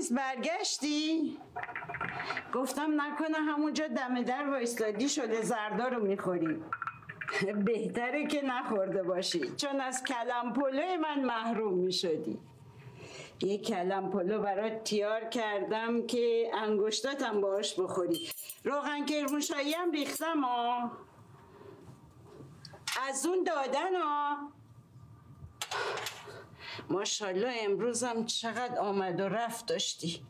شامیز برگشتی؟ گفتم نکنه همونجا دم در وایستادی شده زردا رو می‌خوری. بهتره که نخورده باشی چون از کلم پلوی من محروم می‌شدی. یه کلم پلو برات تیار کردم که انگشتاتم باش بخوری. روغن کرموشایی هم ریختم ها از اون دادن ها ماشالله امروزم چقدر آمد و رفت داشتی.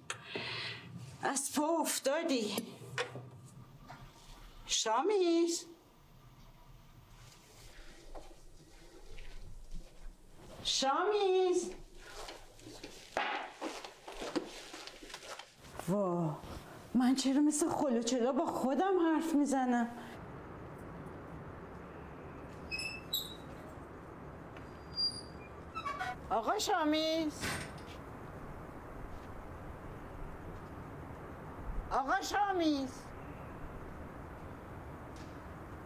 از پا افتادی. شامیز. شامیز. وا من چرا مثل خلوچلا با خودم حرف می‌زنم؟ آقا شامیز. آقا شامیز.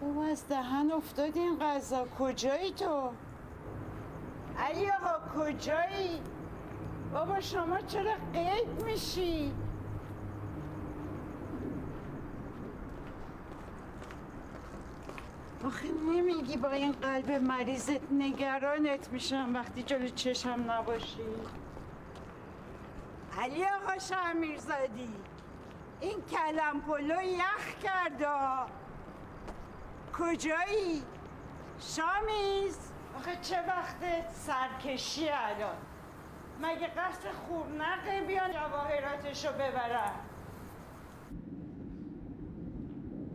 بابا از دهن افتادی این غذا. کجایی تو؟ علی آقا کجایی؟ بابا شما چرا قید میشی؟ آخه نمیگی با این قلب مریضت نگرانت میشم وقتی جلو چشم نباشی. علی آقا شمیرزادی این کلم پلو یخ کرده. کجایی؟ شامیز. آخه چه وقت سرکشی الان. مگه قصد خورنقه بیان جواهراتشو ببرن؟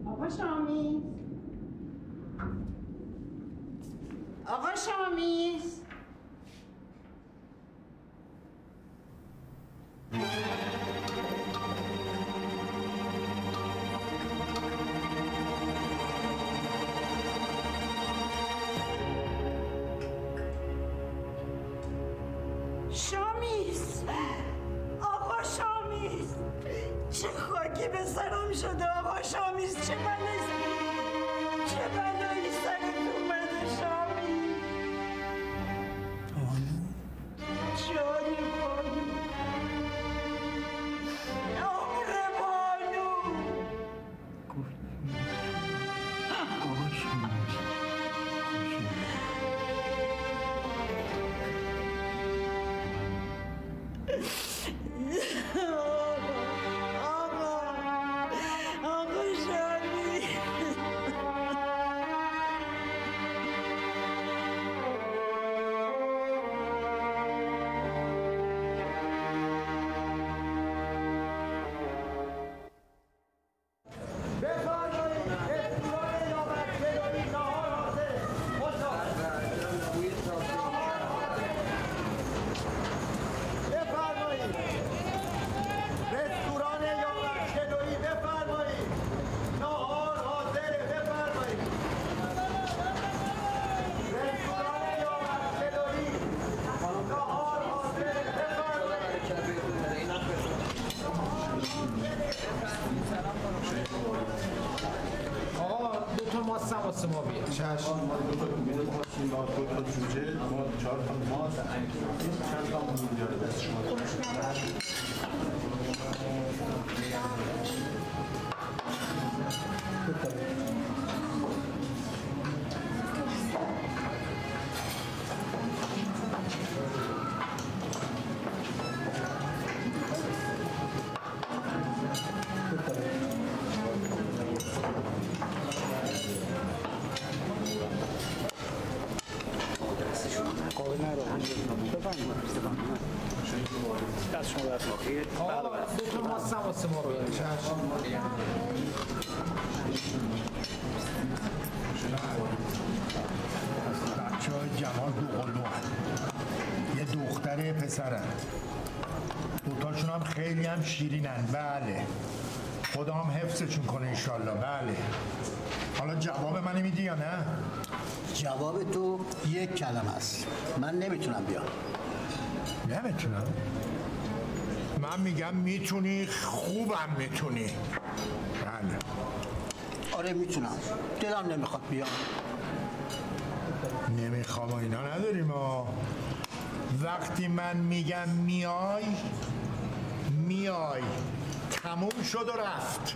آقا شامیز. آقا شامیز هم شیرینن. بله. خدا هم حفظشون کنه انشالله بله. حالا جواب منو میدی یا نه؟ جواب تو یک کلمه است. من نمی‌تونم بیام. نمی‌تونم. من میگم می‌تونی خوبم می‌تونی. بله. آره می‌تونم. دلم نمی‌خواد بیام. نمی‌خوام و اینا نداریم ها وقتی من میگم میای میای. تموم شد و رفت.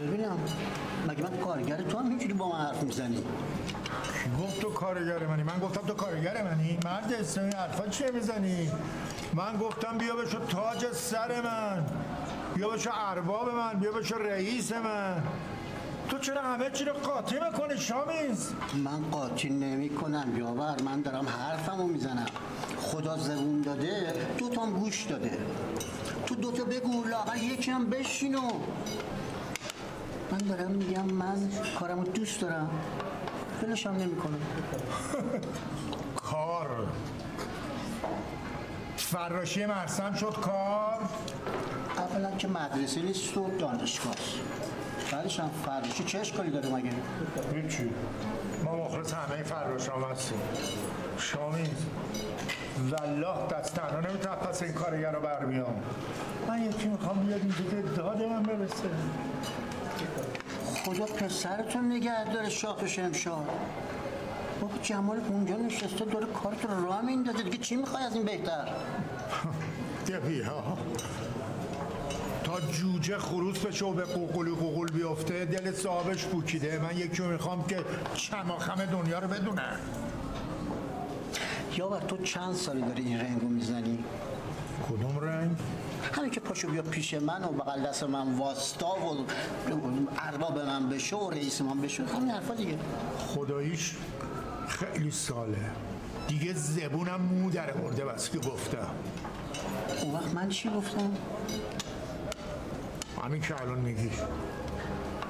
ببینم مگه من کارگر تو هم اینجوری با من حرف می‌زنی؟ کی گفت تو کارگر منی؟ من گفتم تو کارگر منی. مرد اسلامی حرفا چیه می‌زنی؟ من گفتم بیا بشو تاج سر من. بیا بشو ارباب من. بیا بشو رئیس من. تو چرا همه چی رو قاطی می‌کنی شامیز؟ من قاطی نمی کنم یاور. من دارم حرفمو می‌زنم. خدا زبون داده دو تام گوش داده. تو دوتا بگو لاغر یکی هم بشینو من دارم میگم من کارمو دوست دارم. فلش هم نمی کنم کار فراشی مرسم شد کار. اولا که مدرسه نیست و دانشگاه بعدش هم فرشی چه اشکالی داره مگه؟ هیچی. ما مخلص همه فراشام هستیم شامیز والله دست تنها نمی‌تونم پس این کارگر رو برمیام من یکی می‌خوام بیاد اینجا که داد من برسه. خدا پسرتون نگه داره و شمشاد بابا جمال اونجا نشسته داره کارت رو راه میندازه دیگه چی می‌خوای از این بهتر؟ بیا. جوجه خروس بشه و به قوقلی قوقل بیفته. دل صاحبش پوکیده. من یکی می‌خوام که چماخم دنیا رو بدونه. یا تو چند سالی داری این رنگو می‌زنی؟ کدوم رنگ؟ همین که پاشو بیا پیش من و بغل دست من واستا و ارباب من بشه و رئیس من بشه همین حرفا دیگه. خداییش خیلی ساله. دیگه زبونم مو در برده بس که گفتم. اون وقت من چی گفتم؟ همین که الان میگی.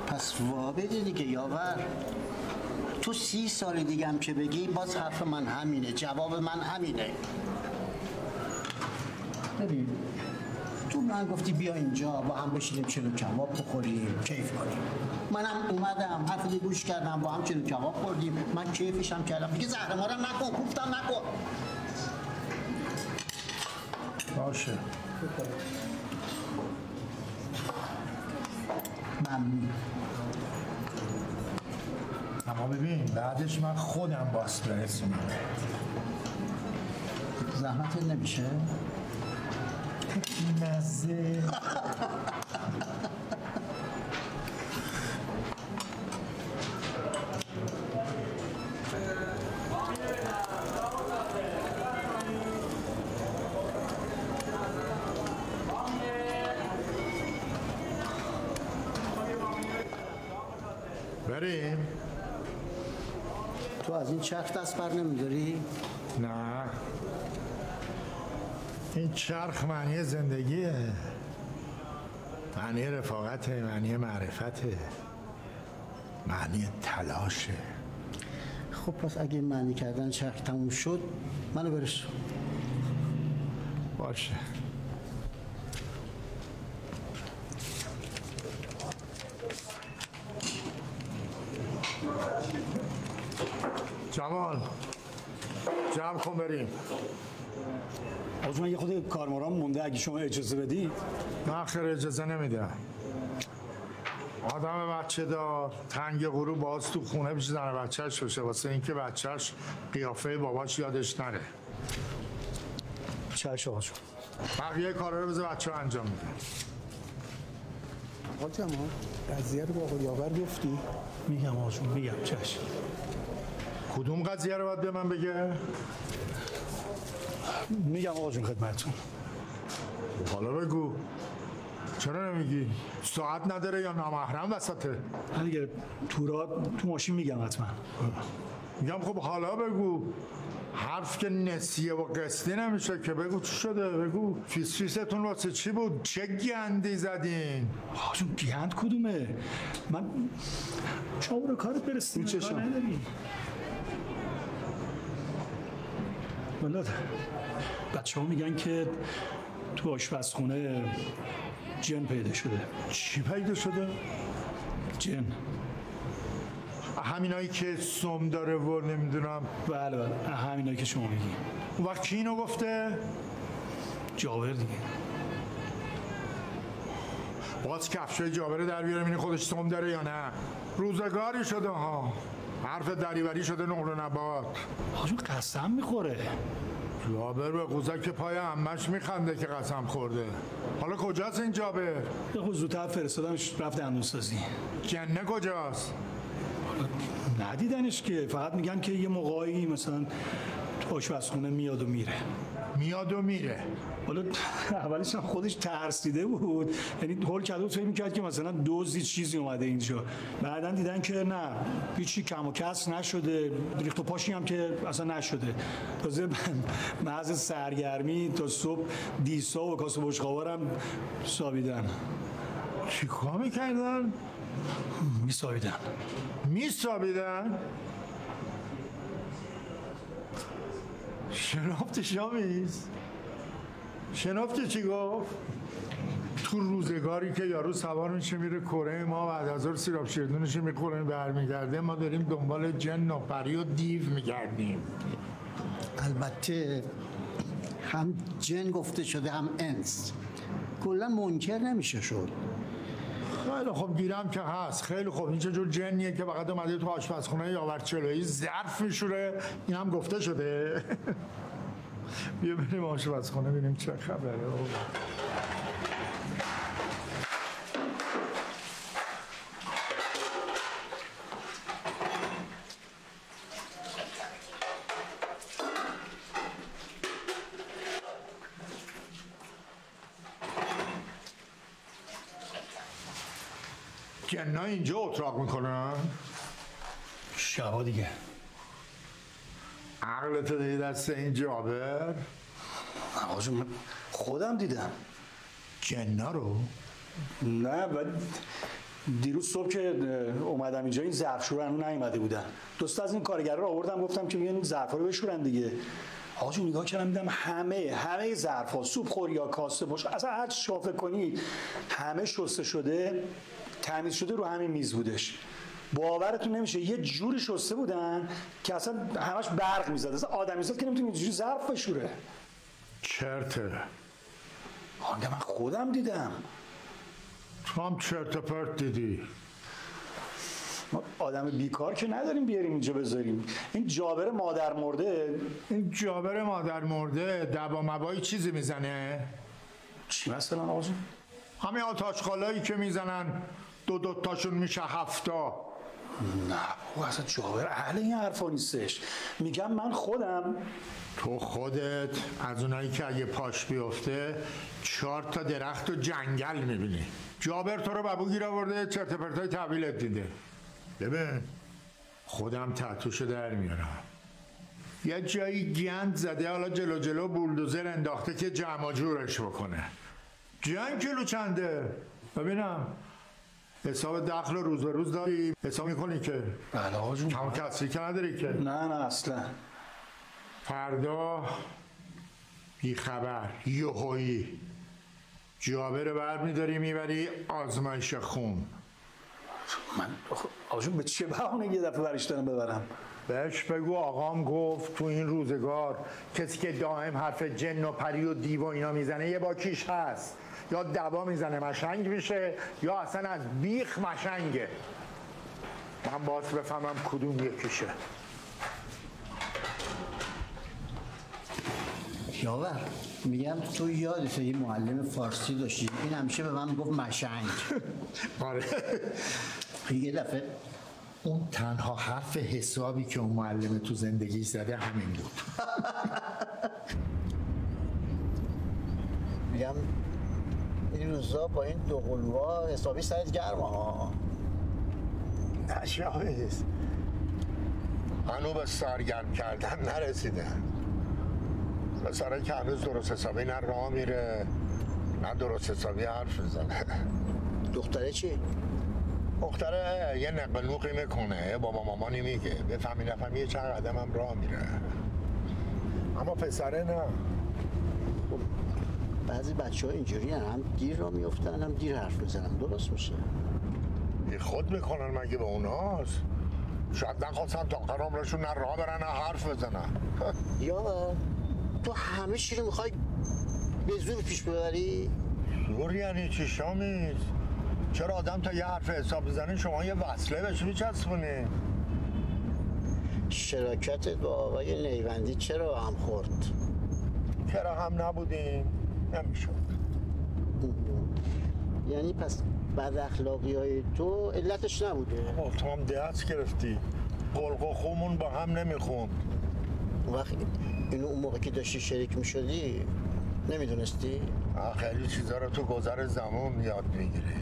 پس وا بده دیگه یاور. تو سی سال دیگه هم که بگی باز حرف من همینه جواب من همینه. ببین تو من گفتی بیا اینجا با هم بشینیم چلو کباب بخوریم کیف کنیم. منم اومدم حرف گوش کردم با هم چلو کباب خوردیم. من کیفش هم کردم. دیگه زهرمارم نکن کوفتم نکن. باشه. اما ببین بعدش من خودم باس برسونم زحمت نمیشه؟ مزه. از این چرخ دست بر نمیداری؟ نه. این چرخ معنی زندگیه. معنی رفاقته معنی معرفته. معنی تلاشه. خب پس اگه معنی کردن چرخ تموم شد منو برسون. باشه جمال جمع آج من یه خود کارماران مونده. اگه شما اجازه بدی من خیر اجازه نمیدم. آدم بچه دار تنگ غروب باز تو خونه پیش زن بچهش باشه. واسه اینکه بچهش قیافه باباش یادش نره. چش آقا جون. بقیه کارا رو بذار بچه انجام میده. آقا جمال قضیه رو با آقا یاور گفتی؟ میگم آقا جون میگم. چش کدوم قضیه رو باید به من بگه؟ میگم آقا جون خدمتتون. حالا بگو. چرا نمیگی؟ ساعت نداره یا نامحرم وسطه؟ دیگه تو را تو ماشین میگم حتما. میگم خب حالا بگو. حرف که نسیه و قسطی نمیشه که. بگو چی شده؟ بگو. فیس فیستون واسه چی بود؟ چه گندی زدین؟ آقا جون گند کدومه؟ من شما رو کارت برسیم چشم. ولاد بچه ها میگن که تو آشپزخونه جن پیدا شده. چی پیدا شده؟ جن. همینایی که سم داره و نمی‌دونم. بله بله. همینایی که شما میگی. اون وقت کی اینو گفته؟ جاور دیگه. باز کفشای جابره در بیارم این خودش سم داره یا نه؟ روزگاری شده ها. حرف دریوری شده نقل و نبات. آجون قسم می‌خوره. جابر به قوزک پای همش میخنده که قسم خورده. حالا کجاست این جابر؟ یه خود زودتر فرستادمش رفت دندونسازی جنه کجاست؟ ندیدنش که. فقط میگن که یه موقعی مثلا آشپزخونه میاد و میره. میاد و میره. حالا اولش هم خودش ترسیده بود. یعنی هول کرده بود فکر می‌کرد که مثلا دوزی چیزی اومده اینجا. بعدا دیدن که نه هیچی کم و کس نشده. ریخت و پاشی هم که اصلا نشده. تازه محض سرگرمی تا صبح دیسا و کاسه بشقاور هم سابیدن. چیکار می‌کردن؟ میسابیدن. میسابیدن؟ شناخت شامیز شناخت چی گفت؟ تو روزگاری که یارو سوار میشه میره کره ما بعد از ظهر سیراب شیردونش می‌خوره برمیگرده. ما داریم دنبال جن و پری و دیو میگردیم. البته هم جن گفته شده هم انس. کلا منکر نمیشه شد. خیلی خب گیرم که هست. خیلی خب. این چه جور جنیه که فقط اومده تو آشپزخونه یاورچلویی ظرف میشوره. این هم گفته شده. بیا بریم آشپزخونه ببینیم چه خبره. جنا اینجا اتراق می‌کنن؟ شبا دیگه. عقلتو دادی دست این جابر؟ آقا جون، خودم دیدم. جنا رو؟ نه ولی دیروز صبح که اومدم اینجا این ظرفشور هنوز نیومده بودن دوست از این کارگرا رو آوردم گفتم که بیان این ظرفا رو بشورن دیگه. آقا جون نگاه کردم دیدم همه همه ظرفا سوپ خور یا کاسه باش اصلا هر چی فکر کنی همه شسته شده. تمیز شده رو همین میز بودش. باورتون نمیشه یه جوری شسته بودن که اصلا همش برق می‌زد. اصلا آدمیزاد که نمی‌تونه اینجوری ظرف بشوره. چرته آقا من خودم دیدم. تو هم چرت پرت دیدی. ما آدم بیکار که نداریم بیاریم اینجا بذاریم. این جابر مادر مرده. این جابر مادر مرده دبا مبایی چیزی می‌زنه؟ چی مثلا آقا؟ همین آتاش خالایی که می‌زنن. دو دو تاشون میشه هفتا. نه او اصلا جابر اهل این حرفا نیستش. میگم من خودم. تو خودت از اونایی که اگه پاش بیفته چهار تا درخت و جنگل می‌بینی. جابر تو رو ببو گیر آورده چرت پرتای تحویلت دیده. ببین خودم تحتوشو در میارم. یه جایی گند زده حالا جلو جلو بولدوزر انداخته که جمع جورش بکنه. جنگ کیلو چنده؟ ببینم. حساب دخل روز به روز داری. حساب می‌کنی که؟ بله آقا جون. کم کسری که نداری که. نه نه اصلا. فردا بیخبر. یهویی جابر بر میداری می‌بری آزمایش خون. من آخه- آقا جون به چه بهانه یه دفعه برش دارم ببرم؟ بهش بگو آقام گفت تو این روزگار کسی که دائم حرف جن و پری و دیو و اینا می‌زنه یه باکیش هست. یا دوا می‌زنه مشنگ میشه یا اصلا از بیخ مشنگه. من باز بفهمم کدوم یکیشه. یاور میگم تو یادت یه معلم فارسی داشتی. این همیشه به من گفت مشنگ. آره. یه دفعه اون تنها حرف حسابی که اون معلم تو زندگی زده همین بود. میگم این روزا با این دو قلوها حسابی سرت گرمه ها نشایست هنو به سرگرم کردن نرسیدن پسره که هنوز درست حسابی نه راه میره نه درست حسابی حرف می‌زنه. دختره چی؟ دختره یه نقل نوقی می‌کنه. بابا مامانی میگه. بفهمی نفهمی یه چند قدم هم راه میره. اما پسره نه. بعضی بچه ها اینجوری هم دیر را میفتن هم دیر حرف می‌زنن. درست میشه؟ خود می‌کنن مگه به اوناست؟ شاید نخواستن تا آخر عمرشون نه راه برن نه حرف بزنن. یا تو همه چی رو می‌خوای به زور پیش ببری؟ زور یعنی چی شامیز چرا آدم تا یه حرف حساب بزنه شما یه وصله بهش میچسبونی؟ شراکتت با آقای نیوندی چرا هم خورد؟ کرا هم نبودیم؟ نمی‌شد. یعنی پس بد اخلاقی های تو علتش نبوده؟ تو هم دست گرفتی. قلق و خومون با هم نمی‌خوند. وقت اینو اون موقع که داشتی شریک می شدی نمی‌دونستی؟ خیلی چیزا رو تو گذر زمان یاد می‌گیری.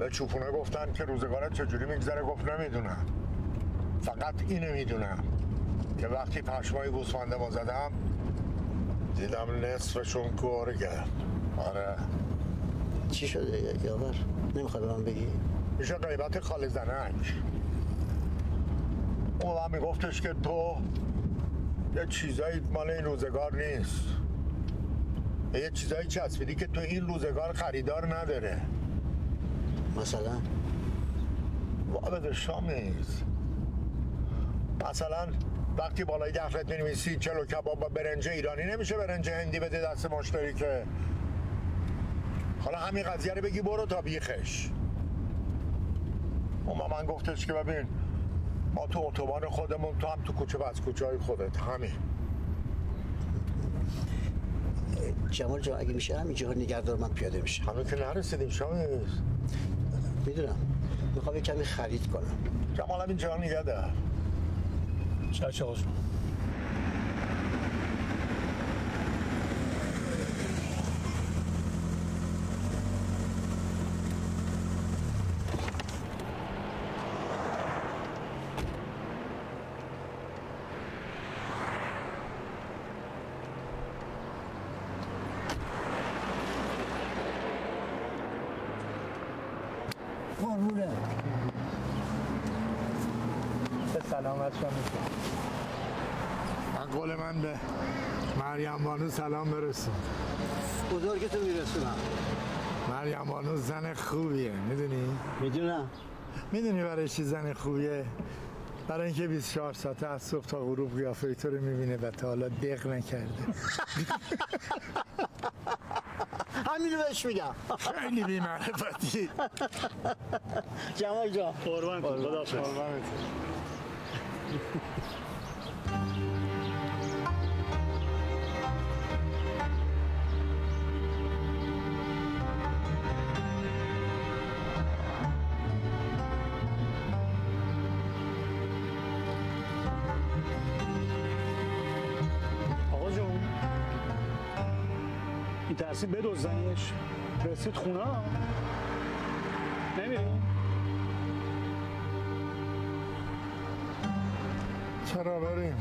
به چوپونه گفتن که روزگارت چجوری میگذره گفت نمی‌دونم. فقط اینو می‌دونم. که وقتی پشمای گوسفند ما زدم دیدم نصفشون گرگه آره. چی شده یاور؟ نمی‌خوای به من بگی؟ میشه غیبت خالی زنک. اون هم میگفتش که تو یه چیزایی مال این روزگار نیست. یه چیزایی چسبیدی که تو این روزگار خریدار نداره. مثلا؟ وابد شامیز. مثلا وقتی بالای دفترت می‌نویسی چلو کباب با برنج ایرانی نمیشه برنج هندی بده دست مشتری که. حالا همین قضیه رو بگی برو تا بیخش. با من گفتش که ببین ما تو اتوبان خودمون تو هم تو کوچه بس کوچه های خودت. همین. جمال جان اگه میشه همینجا نگهدار من پیاده میشه. همه که نرسیدیم شامیز می‌دونم. می‌خوام یه کمی خرید کنم. جمال هم اینجا نگه دار چش آقا جون سلامت شما من قول من به مریم بانو سلام برسون. بزرگتو میرسونم. مریم بانو زن خوبیه می‌دونی؟ می‌دونم. می‌دونی برای چی زن خوبیه؟ برای اینکه 24 ساعته از صبح تا غروب قیافه تو رو می‌بینه و تا حالا دق نکرده. همینو بهش میگم. خیلی بی معرفتی جمال جان. قربان کن این ترسی بدزدنش رسید خونه ها نمیریم چرا بریم؟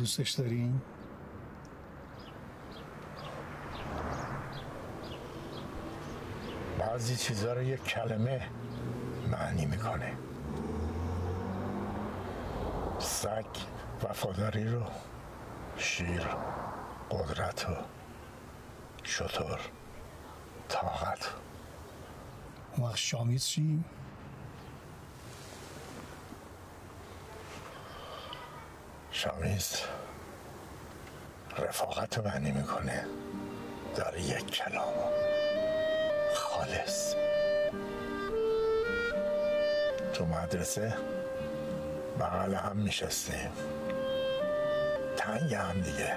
دوستش داریم بعضی چیزا رو یک کلمه معنی می‌کنه. سگ وفاداری رو شیر قدرت و شطور طاقت. اون وقت شامیز چی؟ شامیز رفاقت رو معنی می‌کنه. داره یک کلام خالص. تو مدرسه بغل هم میشستیم. تنگ هم دیگه.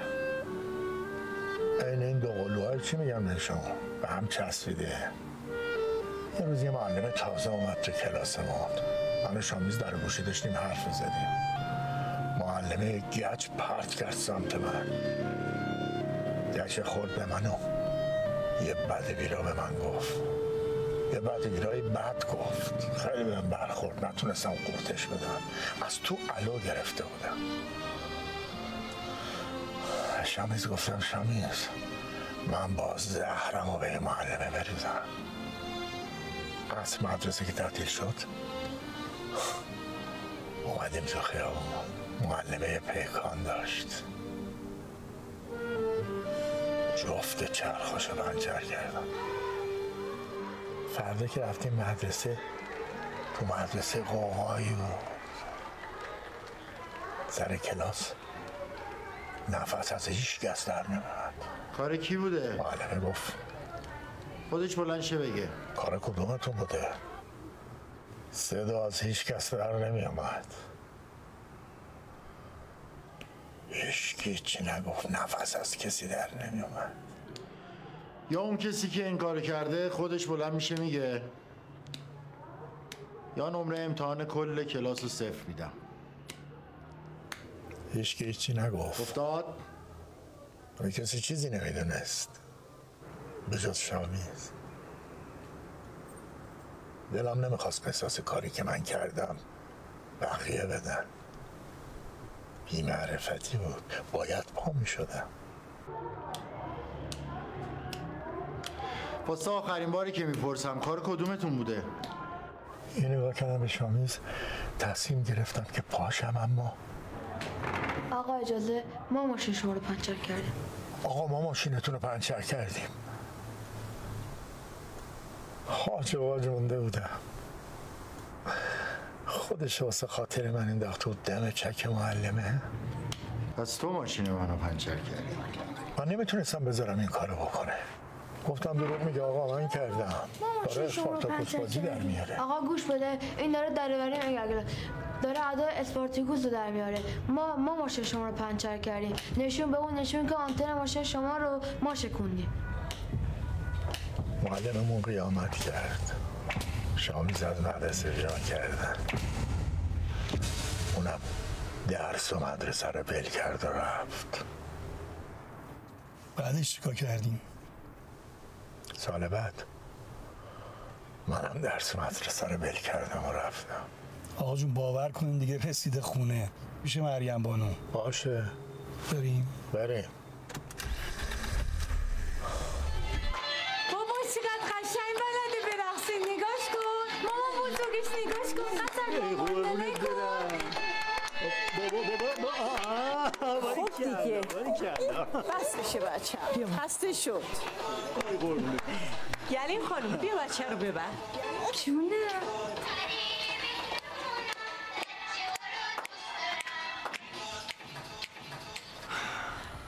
این این دو قلوها چی میگم بهشون؟ به هم چسبیده. یه روز یه معلم تازه اومد تو کلاسمون من و شامیز در گوشی داشتیم حرف زدیم معلمه گچ پرت کرد سمت من. گچ خورد به منو. یه بد بیرا به من گفت. یه بد بیرای بد گفت. خیلی بهم برخورد. نتونستم قورتش بدم. از تو علو گرفته بودم. شمیز گفتم شمیز من با زهرم و به معلمه بریزم. از مدرسه که تعطیل شد اومدیم تو خیابون. معلمه پیکان داشت. جفت چرخاشو پنچر کردم. فردا که رفتیم مدرسه تو مدرسه قوقایی بود سر کلاس نفس از هیچ کس در نمیاد کار کی بوده؟ معلمه گفت. خودش بلند شه بگه. کار کدومتون بوده؟ صدا از هیچ کس در نمی آمد هیچ چی نگفت نفس از کسی در نمی آمد یا اون کسی که این کار کرده خودش بلند میشه میگه یا نمره امتحان کل کلاس رو صفر میدم. هیچ هیچی نگفت. افتاد؟ ولی کسی چیزی نمی‌دونست. به جز شامیز دلم نمی‌خواست قصاص کاری که من کردم بقیه بدن. بیمعرفتی بود. باید پا می‌شدم واسه آخرین باری که می‌پرسم کار کدومتون بوده؟ یه نگاه کردم به شامیز. تصمیم گرفتم که پاشم اما آقا اجازه ما ماشین شما رو پنچر کردیم. آقا ما ماشینتون رو پنچر کردیم. حاج واج مونده بودم. خودش واسه خاطر من انداخت تو دم چک معلمه. پس تو ماشین منو پنچر کردی. من نمی‌تونستم بذارم این کارو بکنه. گفتم دروغ میگه آقا من کردم. شما رو اسپارتاکوس بازی در میاره. آقا گوش بده این داره دریوری میگه. داره ادا اسپارتیکوس رو در میاره. ما ما ماشین شما رو پنچر کردیم. نشون به اون نشون که آنتن ماشین شما رو ما شکوندیم. معلممون قیامت کرد. شامیز از مدرسه بیرون کردن. اونم درس و مدرسه رو بل کرد و رفت. بعدش چیکار کردیم؟ سال بعد منم درس مدرسه رو بل کردم و رفتم. آقا جون باور کنین دیگه رسیده خونه. میشه مریم بانو؟ باشه. بریم. بریم. بس میشه بچه. خسته شد گلیم خانم بیا بچه رو ببر. جونه.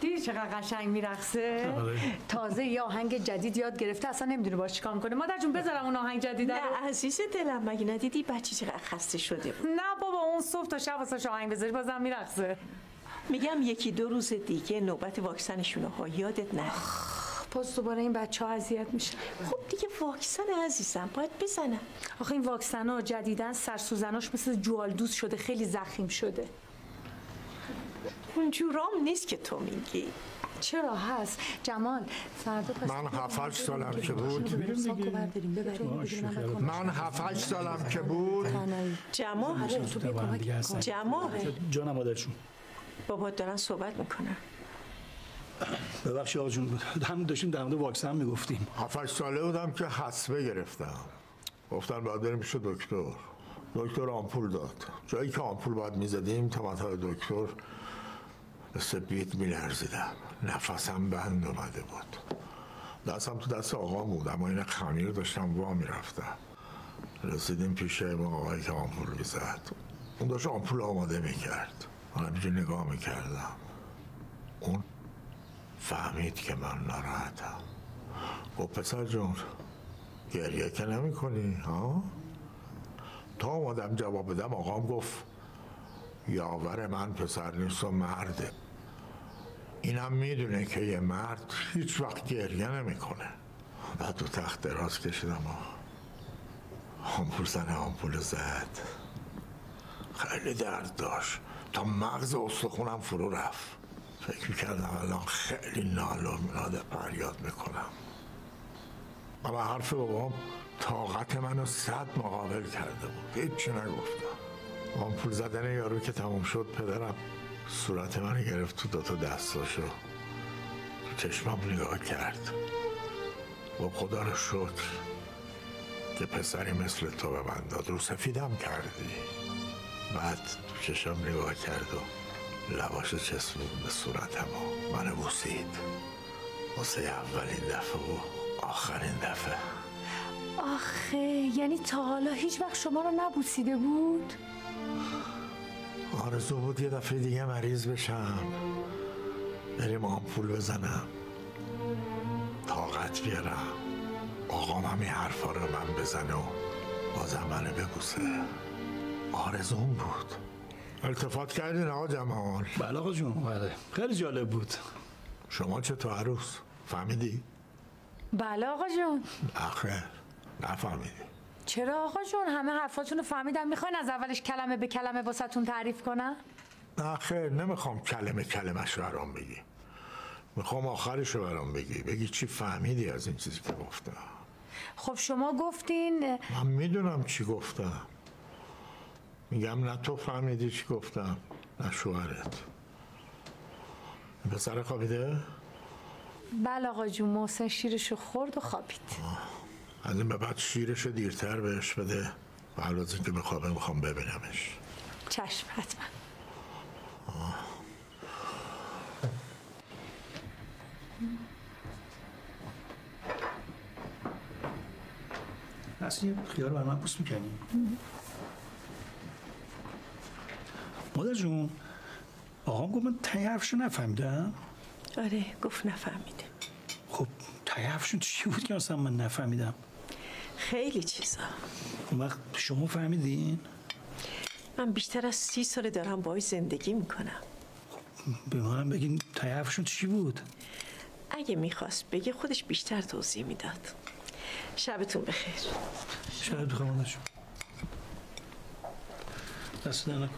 دیدی چقدر قشنگ میرقصه؟ تازه یه آهنگ جدید یاد گرفته اصلا نمی‌دونه باش چیکار کنه مادر جون بذارم اون آهنگ جدید رو. نه عزیز دلم مگه ندیدی بچه چقدر خسته شده بود؟ نه بابا اون صبح تا شب واسه آهنگ بذاری بازم میرقصه. میگم یکی دو روز دیگه نوبت واکسنشونه ها یادت نره پس دوباره این بچه ها اذیت میشه. خب دیگه واکسن عزیزم باید بزنم. آخه این واکسن ها جدیدن سرسوزناش مثل جوالدوز شده خیلی زخیم شده. اونجورام نیست که تو میگی. چرا؟ هست. جمال فردا پس من هفت سالم که بود. من بکنم. من هفت سالم که بود. جمال. جمال جانم مادرشون. بابا دارن صحبت می‌کنن. ببخشید آقا جون هم داشتیم در مورد واکسن می‌گفتیم. هفت ساله بودم که حسبه گرفتم. گفتن باید بریم پیش دکتر. دکتر آمپول داد. جایی که آمپول باید می‌زدیم تا دکتر مثل بیت میلرزیدم. نفسم بند اومده بود. دستم تو دست آقا بود اما این خمیر داشتم وا می‌رفتم. رسیدیم پیش اون آقایی که آمپول می‌زد. اون داشت آمپول آماده می‌کرد. من همینجور نگاه می‌کردم. اون فهمید که من ناراحتم. گفت پسر جون گریه که نمی کنی ها؟ تا اومدم جواب بدم آقام گفت یاور من پسر نیست و مرده. اینم می‌دونه که یه مرد هیچ وقت گریه نمی‌کنه. بعد تو تخت دراز کشیدم و آمپول زنه آمپول زد. خیلی درد داشت. تا مغز استخونم فرو رفت. فکر می‌کردم الان خیلی نال و ناله فریاد می‌کنم. اما حرف بابام طاقت منو صد مقابل کرده بود. هیچی نگفتم. آمپول زدن یارو که تموم شد پدرم صورت منو گرفت تو دوتا دستاشو. تو چشمم نگاه کرد. با خدا رو شکر که پسری مثل تو به من داد. رو سفیدم کردی. بعد چشم نگاه کرد و لباشو چسبون به صورتم و منو بوسید. واسه اولین دفعه و آخرین دفعه. آخه یعنی تا حالا هیچ وقت شما رو نبوسیده بود؟ آرزو بود یه دفعه دیگه مریض بشم. بریم آمپول بزنم. طاقت بیارم. آقام همین حرفا رو من بزنه و بازم منو ببوسه. آرزوم بود. التفات کردین آقا جمال بله آقا جون. بله. خیلی جالب بود. شما چطور عروس؟ فهمیدی؟ بله آقا جون. آخه نفهمیدی. چرا آقا جون؟ همه حرفاتون رو فهمیدم می‌خواین از اولش کلمه به کلمه واسهتون تعریف کنم نه خیر نمی‌خوام کلمه کلمش رو برام بگی. می‌خوام آخرش رو برام بگی. بگی چی فهمیدی از این چیزی که گفتم خب شما گفتین من می‌دونم چی گفتم. میگم نه تو فهمیدی چی گفتم نه شوهرت. پسر خوابیده؟ بله آقا جون محسن شیرشو خورد و خوابید. از این به بعد شیرش رو دیرتر بهش بده. و هر روز که بخوابه می‌خوام ببینمش. چشم حتما. اصلا یه خیار بر من پوست می‌کنی؟ مادر جون. آقام گفت من تایی حرفشو نفهمیدم؟ آره گفت نفهمیده خب تایی حرفشون چی بود که اصلا من نفهمیدم؟ خیلی چیزا. اون وقت شما فهمیدین؟ من بیشتر از سی سال دارم باهاش زندگی می‌کنم. به منم بگین تایی حرفشون چی بود؟ اگه می‌خواست بگه خودش بیشتر توضیح می‌داد. شبتون بخیر. شاید بخوام مادر دست نکن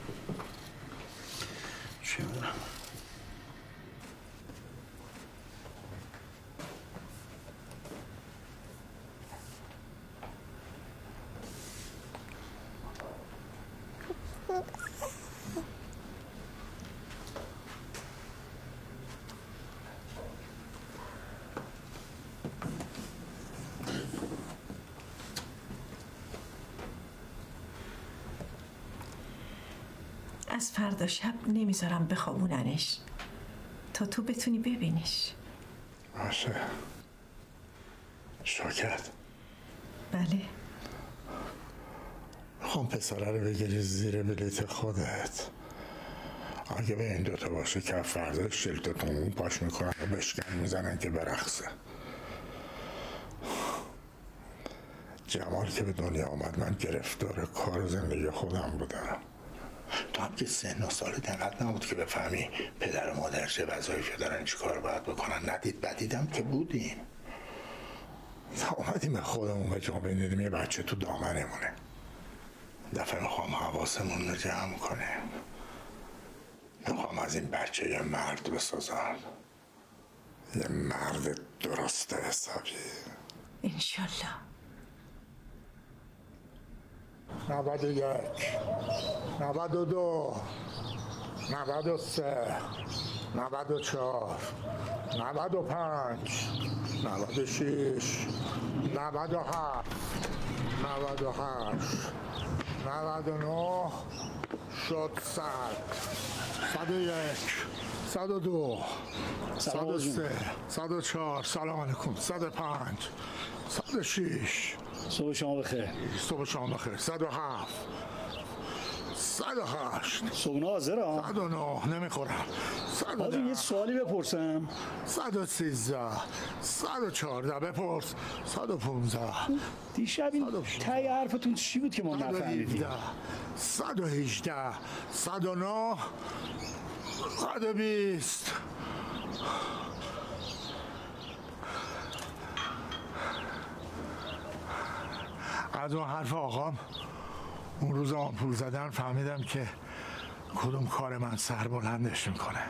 چه می‌دونم از فردا شب نمی‌ذارم بخوابوننش. تا تو بتونی ببینیش. باشه. شاکت بله. می‌خوام پسره رو بگیری زیر بلیت خودت. اگه به این دوتا باشه که فردا شلتتون اون پاش می‌کنن و بشکن می‌زنن که برقصه. جمال که به دنیا آمد من گرفتار کار زندگی خودم بودم. تو هم که سن و سال دقت نبود که بفهمی پدر و مادر چه وظایفی دارن چی کار باید بکنن. ندید بدیدم که بودیم. اومدیم به خودمون به جامعه دیدیم یه بچه تو دامنمونه. دفعه می‌خوام حواسمون رو جمع کنیم. می‌خوام از این بچه یه مرد بسازم. یه مرد درست حسابی. انشالله. 91 92 93 94 95 96 97 98 99 شد 100 101 102 103 104 سلام علیکم 105 106 صبح شما بخیر صبح شما بخیر 107 108 صبح حاضر ها 109 نمی‌خورم جون، یه 110 سوالی بپرسم 113 114 بپرس 115 دیشب این تای حرفتون چی بود که ما نفهمیدیم 117 118 109 120 از اون حرف آقام اون روز آمپول زدن فهمیدم که کدوم کار من سر بلندش می‌کنه.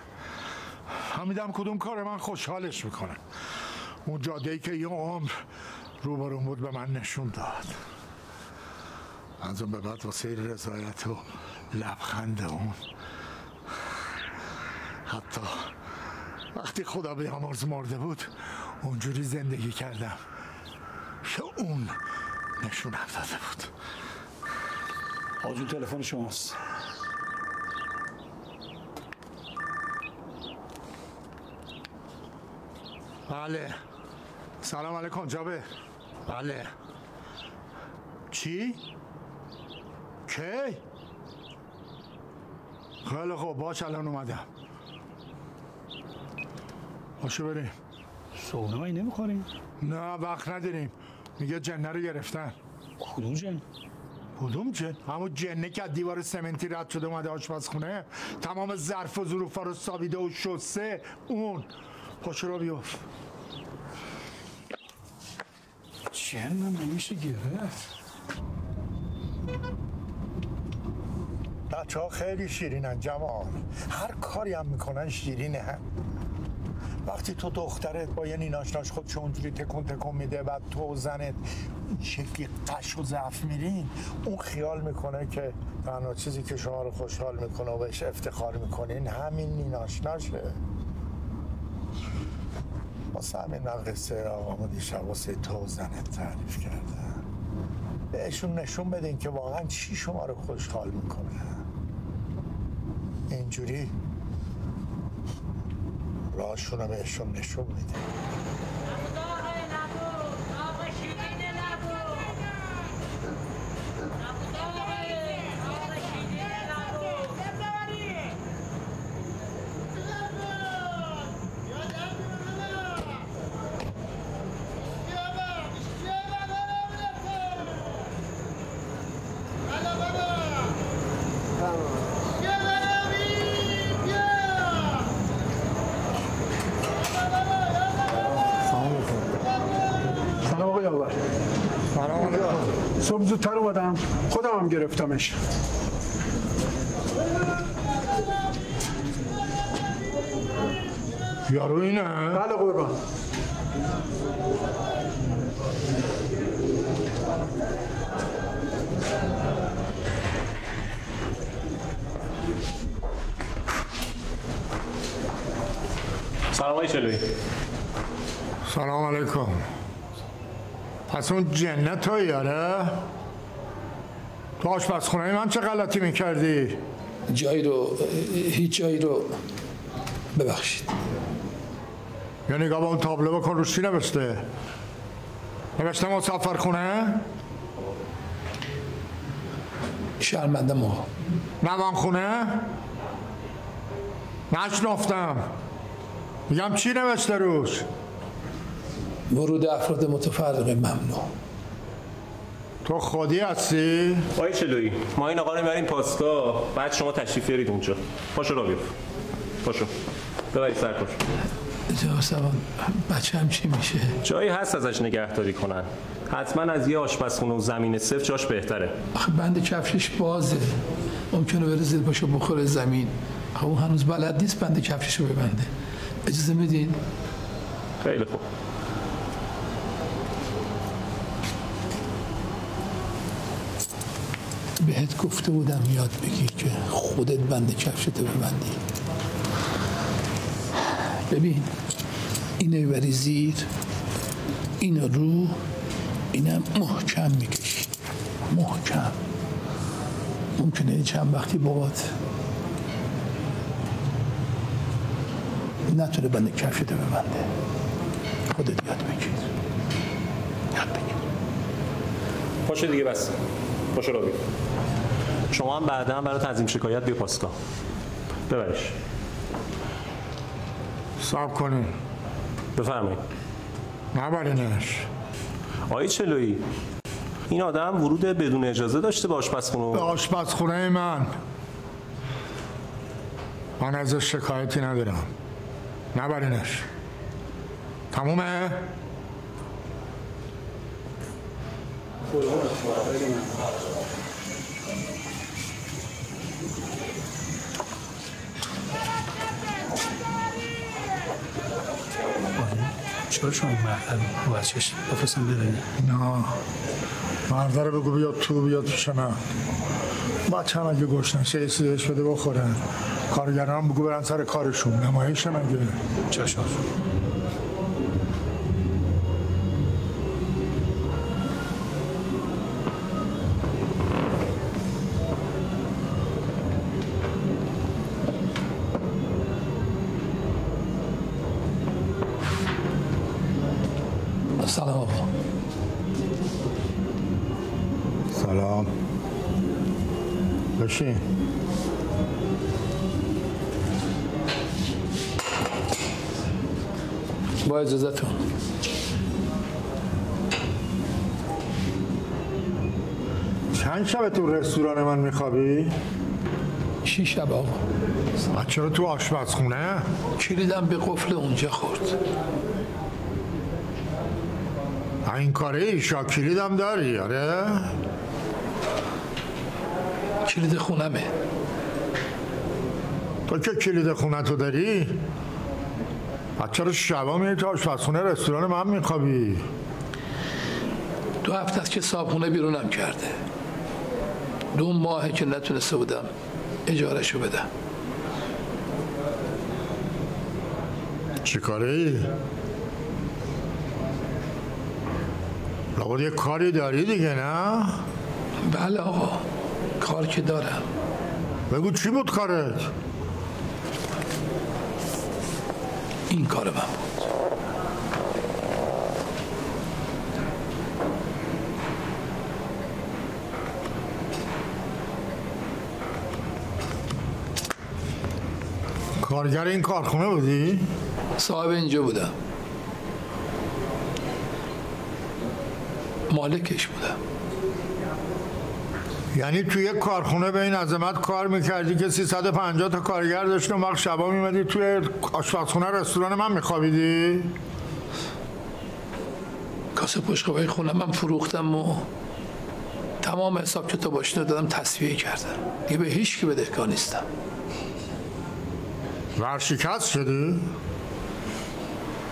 فهمیدم کدوم کار من خوشحالش می‌کنه. اون جاده ای که یه عمر روبرون بود به من نشون داد. از اون به بعد واسه رضایت و لبخند اون. حتی وقتی خدا بیامرز مرده بود اونجوری زندگی کردم که اون نشونم داده بود. آقا جون تلفن شماست. بله. سلام علیکم جابر. بله. چی؟ کی؟ خیلی خوب باش الان اومدم. باشو بریم. صبحونه نمی‌خوریم؟ نه وقت نداریم. میگه جنه رو گرفتن. کدوم جن؟ کدوم جن؟ همون جنه که از دیوار سمنتی رد شده اومده آشپزخونه. تمام ظرف و ظروفا رو سابیده و شسته. اون. پاشو رو بیفت. جن هم نمیشه گرفت. بچه ها خیلی شیرینن جمال هر کاری هم می‌کنن شیرینه. وقتی تو دخترت با یه نیناشناش خودش اونجوری تکون تکون میده بعد تو و زنت این شکلی قش و ضعف میرین اون خیال می‌کنه که تنها چیزی که شما رو خوشحال می‌کنه و بهش افتخار می‌کنین همین نیناشناشه واسه همین قصه آقامو دیشب واسه تو و زنت تعریف کردم. بهشون نشون بدین که واقعا چی شما رو خوشحال می‌کنه. اینجوری؟ راهشون رو بهشون نشون میده سلام آقای آور صبح زودتر اومدم. خودم هم گرفتمش. یارو اینه؟ بله قربان. سلام آقای چلوی. سلام علیکم. پس اون جنه تو یاره تو آشپزخونه من چه غلطی می‌کردی؟ جایی رو هیچ جایی رو ببخشید یا نگاه به اون تابلو بکن روش چی نوشته؟ نوشته مسافر خونه؟ شرمنده آقا نوان خونه؟ نشنفتم میگم چی نوشته روش؟ ورود افراد متفرقه ممنوع. تو خودی هستی؟ آقای چلوی ما این آقا رو می‌بریم پاسگاه. بعد شما تشریف بیارید اونجا. پاشو را بیفت پاشو. ببرید سرکار جا سوان بچه هم چی میشه؟ جایی هست ازش نگهداری کنن. حتما از یه آشپزخونه و زمین صفر جاش بهتره. آخه بند کفشش بازه. ممکنه بره زیر پاشو بخوره زمین. آخه اون هنوز بلد نیست بند کفشش رو ببنده. اجازه میدین؟ خیلی خوب. بهت گفته بودم یاد بگیر که خودت بند کفشتو ببندی. ببین اینو ببری زیر اینو رو اینم محکم می‌کشی. محکم. ممکنه چند وقتی بابات نتونه بند کفشتو ببنده. خودت یاد بگیر. یاد بگیر. پاشو دیگه بس. پاشو را بیفت شما هم بعدا هم برای تنظیم شکایت بیا پاسگاه. ببرش صبر کنین بفرمایید. نبرینش آقای چلویی. این آدم ورود بدون اجازه داشته به آشپزخونه. به آشپزخونه من. من ازش شکایتی ندارم. نبرینش تمومه؟ چرا شما بچهش بفرستم ببینه نه. مرده رو بگو بیاد تو بیاد پیش من بچه هم اگه گشنه؟ چه یه چیزی بده بخورن کارگران هم بگو برن سر کارشون. نمایش مگه چشم. میشه با اجازتون چند شب تو رستوران من میخوابی؟ چی شب آقا چرا تو آشپزخونه؟ کلیدم به قفل اونجا خورد این کاره ایشا کلیدم داری آره؟ کلید خونمه تو که کلید خونه تو داری؟ چرا شبا میری تو آشپزخونه رستوران من میخوابی؟ دو هفته است که صابخونه بیرونم کرده دو ماهه که نتونسته بودم اجارشو بدم چی کاره ای؟ لابد یه کاری داری دیگه نه؟ بله آقا کار که دارم بگو چی بود کارت؟ این کار من بود کارگر این کارخونه بودی؟ صاحب اینجا بودم مالکش بودم یعنی توی یک کارخونه به این عظمت کار می‌کردی که 350 تا کارگر داشت و وقت شبا میمدی توی آشپزخونه رستوران من میخوابیدی؟ کاسه پشقوای خونه من فروختم و تمام حساب کتاباش دادم تصویه کردم دیگه به هیچ کی بدهکار نیستم ورشکست شدی؟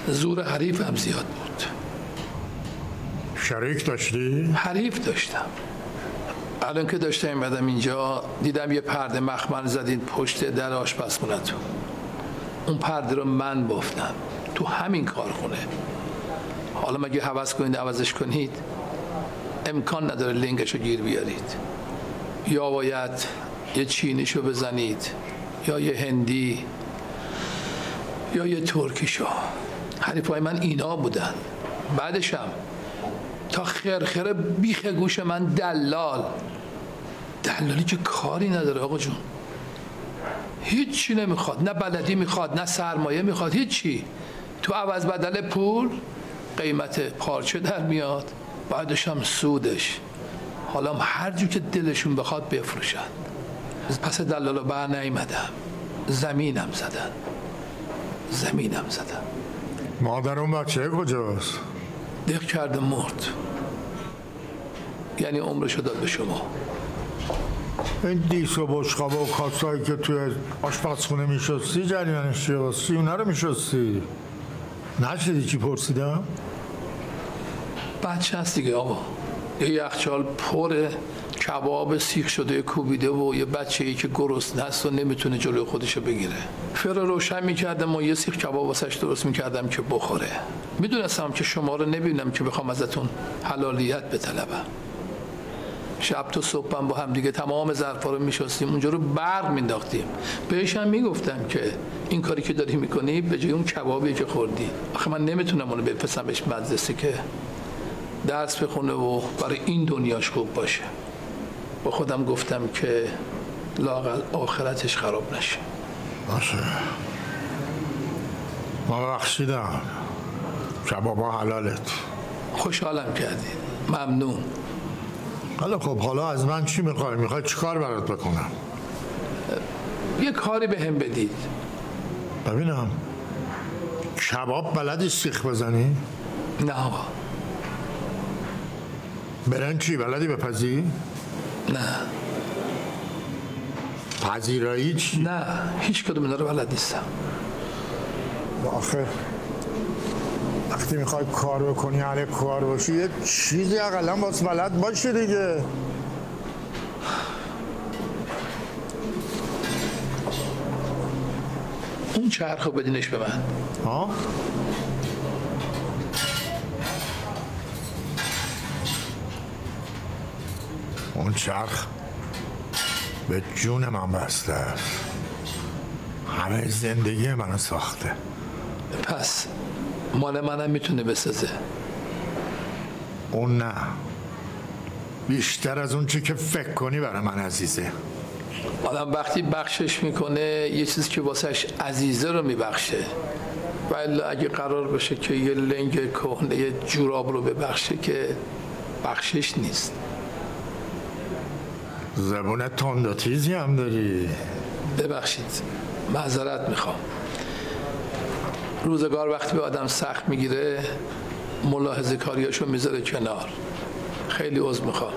زور حریفم زیاد بود شریک داشتی؟ حریف داشتم الان که داشتم ایمدم اینجا دیدم یه پرده مخمل زدین پشت در آشپزخونتون اون پرده رو من بافتم. تو همین کارخونه. حالا مگه حوض کنید عوضش کنید؟ امکان نداره لنگش رو گیر بیارید. یا باید یه چینیشو بزنید یا یه هندی یا یه ترکیشو حریفای من اینا بودن. بعدشم تا خرخره بیخ گوش من دلال. دلالی که کاری نداره آقا جون. هیچی نمی‌خواد. نه بلدی می‌خواد نه سرمایه می‌خواد هیچی. تو عوض بدل پول قیمت پارچه در میاد بعدش هم سودش. حالا هم هر جو که دلشون بخواد بفروشن. پس دلالا بر نیمدم زمینم زدن. زمینم زدن. مادر اون بچه کجاست؟ دق کرده مرد. یعنی عمرشو داد به شما. این دیس و بشقابه و کاسایی که توی آشپزخونه میشستی جریانش چیه واسه؟ اونا رو میشستی؟ نشدی چی پرسیدم؟ بچه هست دیگه آقا. یه یخچال پر کباب سیخ شده کوبیده و یه بچه ای که گرسنه است و نمی‌تونه جلوی خودشو بگیره. فر روشن می‌کردم و یه سیخ کباب واسش درست می‌کردم که بخوره. می‌دونستم که شما رو نبینم که بخوام ازتون حلالیت بطلبم. شب تا صبحم با هم دیگه تمام ظرفا رو میشستیم اونجا رو برق مینداختیم بهش هم می‌گفتم که این کاری که داری می‌کنی به جای اون کبابی که خوردی. آخه من نمی‌تونم اونو بفرستمش مدرسه که درس بخونه و برای این دنیاش خوب باشه. با خودم گفتم که لاقل آخرتش خراب نشه. باشه. ما بخشیدم کبابا حلالت. خوشحالم کردی. ممنون. حالا خب حالا از من چی می‌خوای؟ می‌خوای چی کار برات بکنم؟ یه کاری به هم بدید ببینم کباب بلدی سیخ بزنی؟ نه آقا برنچی بلدی بپزی؟ نه پذیرایی چی؟ نه هیچ کدوم اینا رو بلد نیستم آخه وقتی می‌خوای کار بکنی علی کار باشی یه چیزی اقلا باز بلد باشی دیگه. اون چرخ رو بدینش به من. ها؟ اون چرخ به جون من بسته. همه زندگی منو ساخته. پس مال منم می‌تونه بسازه. اون نه. بیشتر از اون چی که فکر کنی برای من عزیزه. آدم وقتی بخشش می‌کنه یه چیزی که واسهش عزیزه رو میبخشه. ولی اگه قرار بشه که یه لنگ کهنه یه جوراب رو ببخشه که بخشش نیست. زبون تند و تیزی هم داری. ببخشید. معذرت می‌خوام. روزگار وقتی به آدم سخت می‌گیره ملاحظه کاریاشو می‌ذاره کنار. خیلی عذر می‌خوام.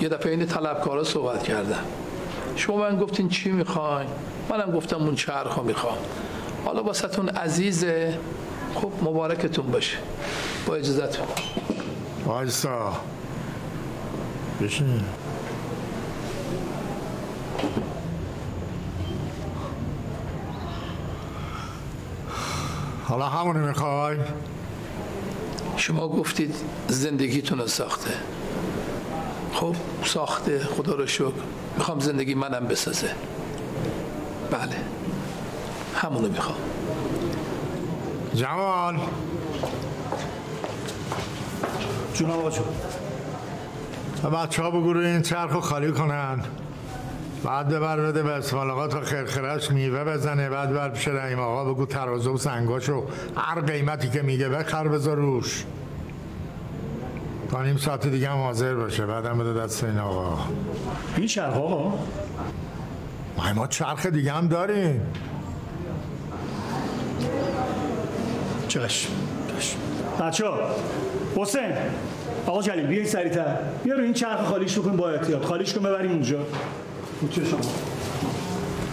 یه دفعه این طلبکارا صحبت کردم شما من گفتین چی می‌خواین؟ منم گفتم اون چرخ رو می‌خوام. حالا واسهتون عزیزه. خب مبارکتون باشه. با اجازتون وایسا. بشین. حالا همونو می‌خوای؟ شما گفتید زندگیتون رو ساخته. خب ساخته خدا رو شکر. می‌خوام زندگی منم بسازه. بله. همونو می‌خوام. جمال آقا جون. بچه ها بگو این چرخ رو خالی کنن. بعد ببر بده به اسمال آقا تا خرخرش میوه بزنه. بعد بر پیش رحیم آقا بگو ترازه و سنگاشو. هر قیمتی که میگه بخر بذار روش. تا نیم ساعت دیگه هم حاضر باشه. بعدم بده دست این آقا. این چرخ آقا؟ ما ما چرخ دیگه هم داریم. چشم چشم بچه ها حسین. آقا جلیل بیاین سریعتر. بیا رو این چرخ خالیش بکن با احتیاط خالیش کن ببریم اونجا. رو چه شما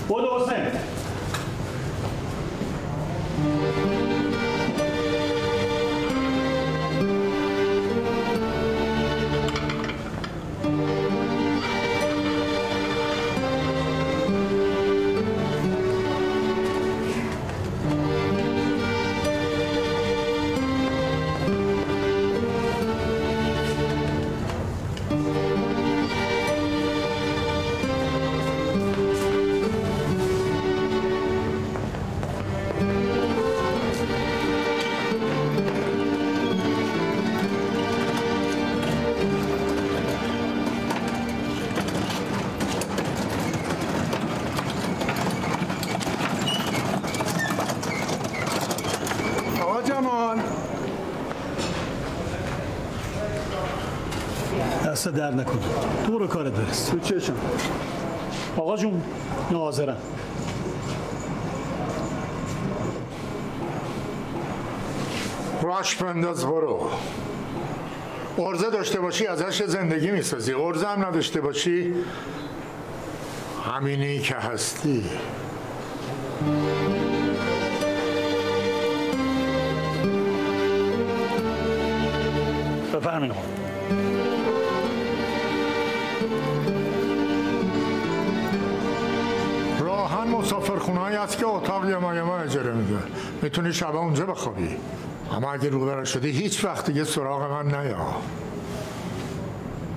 بود حسین دست در نکن تو برو کارت برس تو چشم آقا جون نه حاضرم راش بنداز برو. ارزه داشته باشی ازش زندگی می‌سازی. ارزه هم نداشته باشی همینی که هستی. بفرمین که اتاق یما یما اجاره میده می‌تونی شبا اونجا بخوابی. اما اگه رو شدی هیچ وقت دیگه سراغ من نیا.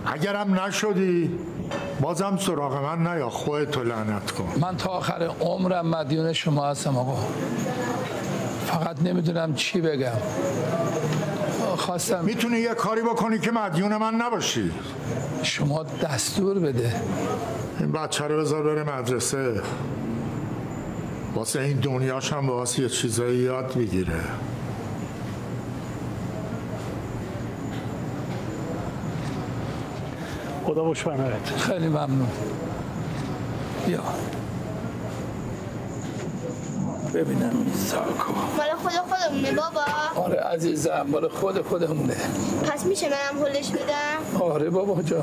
اگرم نشدی بازم سراغ من نیا. خودتو لعنت کن. من تا آخر عمرم مدیون شما هستم آقا. فقط نمی‌دونم چی بگم. خواستم می‌تونی یه کاری بکنی که مدیون من نباشی. شما دستور بده. این بچه رو بذار بره مدرسه. واسه این دنیاش هم واسه یه چیزایی یاد بگیره خدا باش بنایت خیلی ممنون. بیا. ببینم این ساکو. مال خود خودمونه بابا. آره عزیزم مال خود خودمونه. پس میشه منم هلش بدم؟ آره بابا جا